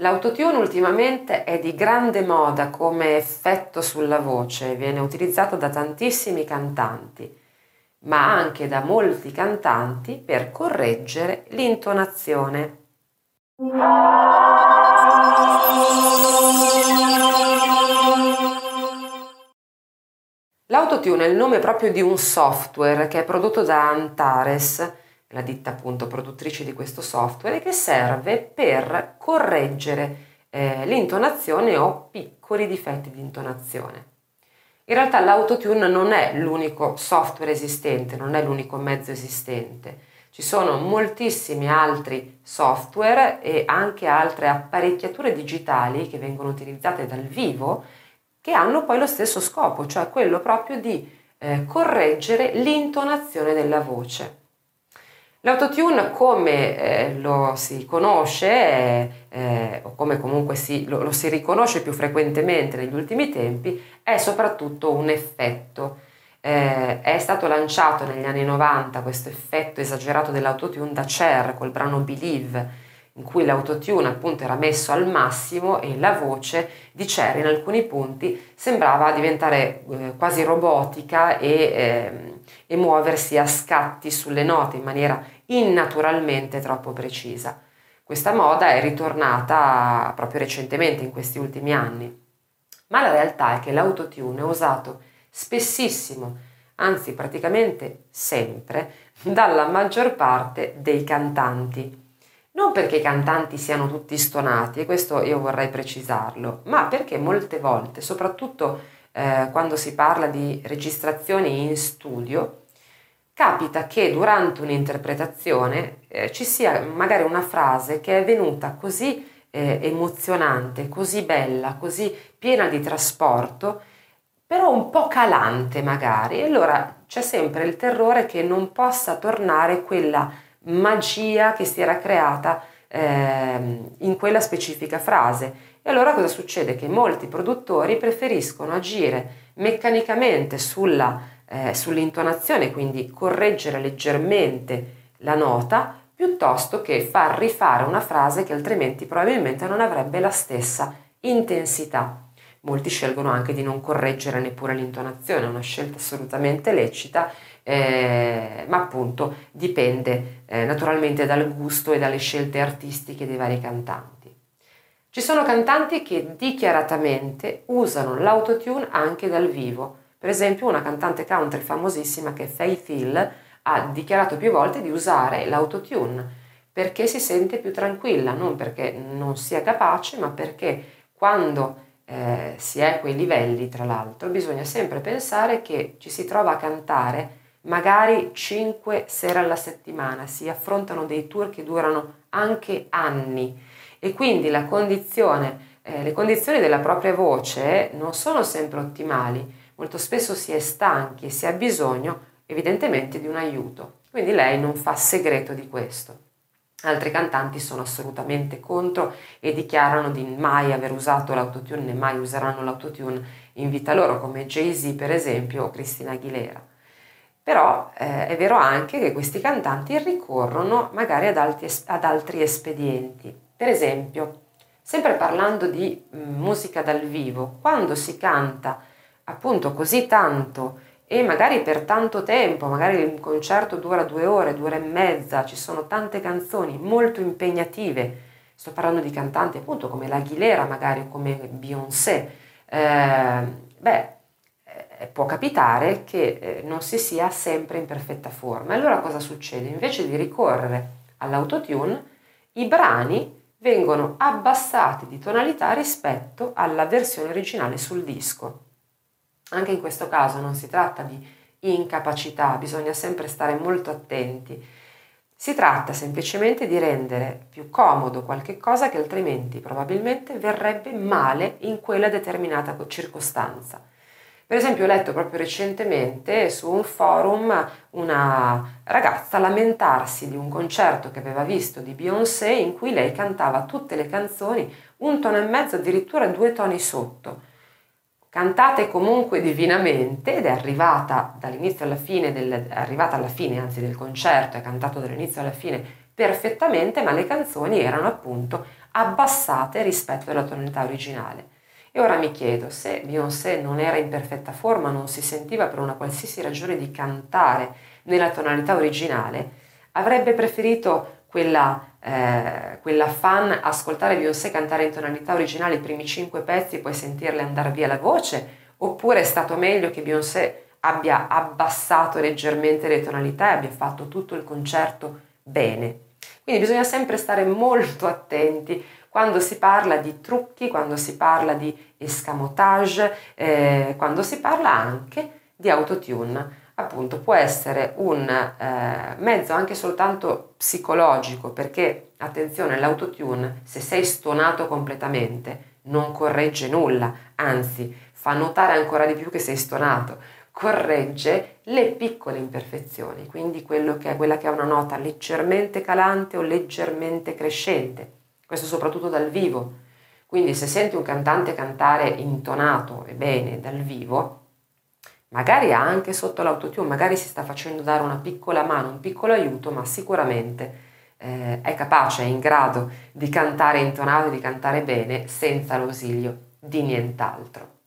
L'autotune ultimamente è di grande moda come effetto sulla voce, viene utilizzato da tantissimi cantanti, ma anche da molti cantanti per correggere l'intonazione. L'autotune è il nome proprio di un software che è prodotto da Antares, la ditta appunto produttrice di questo software, che serve per correggere eh, l'intonazione o piccoli difetti di intonazione. In realtà l'autotune non è l'unico software esistente, non è l'unico mezzo esistente. Ci sono moltissimi altri software e anche altre apparecchiature digitali che vengono utilizzate dal vivo che hanno poi lo stesso scopo, cioè quello proprio di eh, correggere l'intonazione della voce. L'autotune come eh, lo si conosce, eh, o come comunque si, lo, lo, si riconosce più frequentemente negli ultimi tempi, è soprattutto un effetto. Eh, è stato lanciato negli anni 90 questo effetto esagerato dell'autotune da Cher col brano Believe, in cui l'autotune appunto era messo al massimo e la voce di Cher in alcuni punti sembrava diventare eh, quasi robotica e, eh, e muoversi a scatti sulle note in maniera innaturalmente troppo precisa. Questa moda è ritornata proprio recentemente in questi ultimi anni, ma la realtà è che l'autotune è usato spessissimo, anzi praticamente sempre, dalla maggior parte dei cantanti non perché i cantanti siano tutti stonati, e questo io vorrei precisarlo, ma perché molte volte, soprattutto eh, quando si parla di registrazioni in studio, capita che durante un'interpretazione eh, ci sia magari una frase che è venuta così eh, emozionante, così bella, così piena di trasporto, però un po' calante magari, e allora c'è sempre il terrore che non possa tornare quella magia che si era creata eh, in quella specifica frase. E allora cosa succede? Che molti produttori preferiscono agire meccanicamente sulla, eh, sull'intonazione, quindi correggere leggermente la nota, piuttosto che far rifare una frase che altrimenti probabilmente non avrebbe la stessa intensità. Molti scelgono anche di non correggere neppure l'intonazione, è una scelta assolutamente lecita eh, ma appunto dipende eh, naturalmente dal gusto e dalle scelte artistiche dei vari cantanti. Ci sono cantanti che dichiaratamente usano l'autotune anche dal vivo. Per esempio una cantante country famosissima che è Faith Hill ha dichiarato più volte di usare l'autotune perché si sente più tranquilla, non perché non sia capace, ma perché quando eh, si è a quei livelli, tra l'altro, bisogna sempre pensare che ci si trova a cantare magari 5 sere alla settimana, si affrontano dei tour che durano anche anni. E quindi la condizione, eh, le condizioni della propria voce non sono sempre ottimali, molto spesso si è stanchi e si ha bisogno evidentemente di un aiuto, quindi lei non fa segreto di questo. Altri cantanti sono assolutamente contro e dichiarano di mai aver usato l'autotune né mai useranno l'autotune in vita loro, come Jay-Z per esempio o Cristina Aguilera. Però eh, è vero anche che questi cantanti ricorrono magari ad, alti, ad altri espedienti. Per esempio, sempre parlando di mm, musica dal vivo, quando si canta appunto così tanto e magari per tanto tempo, magari il concerto dura due ore, due ore e mezza, ci sono tante canzoni molto impegnative, sto parlando di cantanti appunto come l'Aguilera magari come Beyoncé, eh, beh, eh, può capitare che eh, non si sia sempre in perfetta forma. Allora cosa succede? Invece di ricorrere all'autotune, i brani vengono abbassati di tonalità rispetto alla versione originale sul disco. Anche in questo caso non si tratta di incapacità, bisogna sempre stare molto attenti. Si tratta semplicemente di rendere più comodo qualche cosa che altrimenti probabilmente verrebbe male in quella determinata circostanza. Per esempio ho letto proprio recentemente su un forum una ragazza lamentarsi di un concerto che aveva visto di Beyoncé in cui lei cantava tutte le canzoni un tono e mezzo, addirittura due toni sotto. Cantate comunque divinamente ed è arrivata dall'inizio alla fine, del, arrivata alla fine anzi del concerto, è cantato dall'inizio alla fine perfettamente, ma le canzoni erano appunto abbassate rispetto alla tonalità originale. E ora mi chiedo se Beyoncé non era in perfetta forma, non si sentiva per una qualsiasi ragione di cantare nella tonalità originale, avrebbe preferito quella, eh, quella fan ascoltare Beyoncé cantare in tonalità originale i primi cinque pezzi e poi sentirle andare via la voce? Oppure è stato meglio che Beyoncé abbia abbassato leggermente le tonalità e abbia fatto tutto il concerto bene? Quindi bisogna sempre stare molto attenti quando si parla di trucchi, quando si parla di escamotage, eh, quando si parla anche di autotune. Appunto, può essere un eh, mezzo anche soltanto psicologico, perché attenzione, l'autotune, se sei stonato completamente, non corregge nulla, anzi, fa notare ancora di più che sei stonato corregge le piccole imperfezioni, quindi che è quella che ha una nota leggermente calante o leggermente crescente questo soprattutto dal vivo. Quindi se senti un cantante cantare intonato e bene dal vivo, magari anche sotto l'autotune, magari si sta facendo dare una piccola mano, un piccolo aiuto, ma sicuramente eh, è capace, è in grado di cantare intonato di cantare bene senza l'ausilio di nient'altro.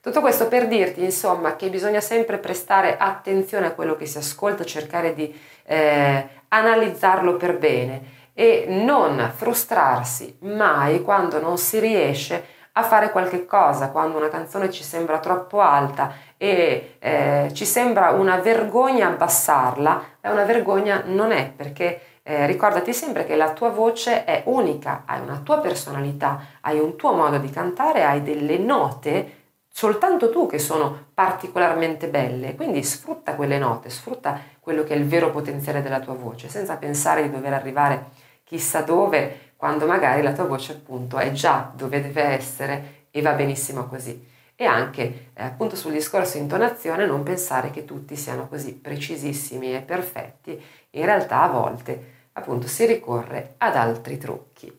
Tutto questo per dirti, insomma, che bisogna sempre prestare attenzione a quello che si ascolta, cercare di eh, analizzarlo per bene e non frustrarsi mai quando non si riesce a fare qualche cosa, quando una canzone ci sembra troppo alta e eh, ci sembra una vergogna abbassarla, è una vergogna non è perché eh, ricordati sempre che la tua voce è unica, hai una tua personalità, hai un tuo modo di cantare, hai delle note soltanto tu che sono particolarmente belle, quindi sfrutta quelle note, sfrutta quello che è il vero potenziale della tua voce, senza pensare di dover arrivare chissà dove, quando magari la tua voce appunto è già dove deve essere e va benissimo così. E anche eh, appunto sul discorso intonazione non pensare che tutti siano così precisissimi e perfetti, in realtà a volte appunto si ricorre ad altri trucchi.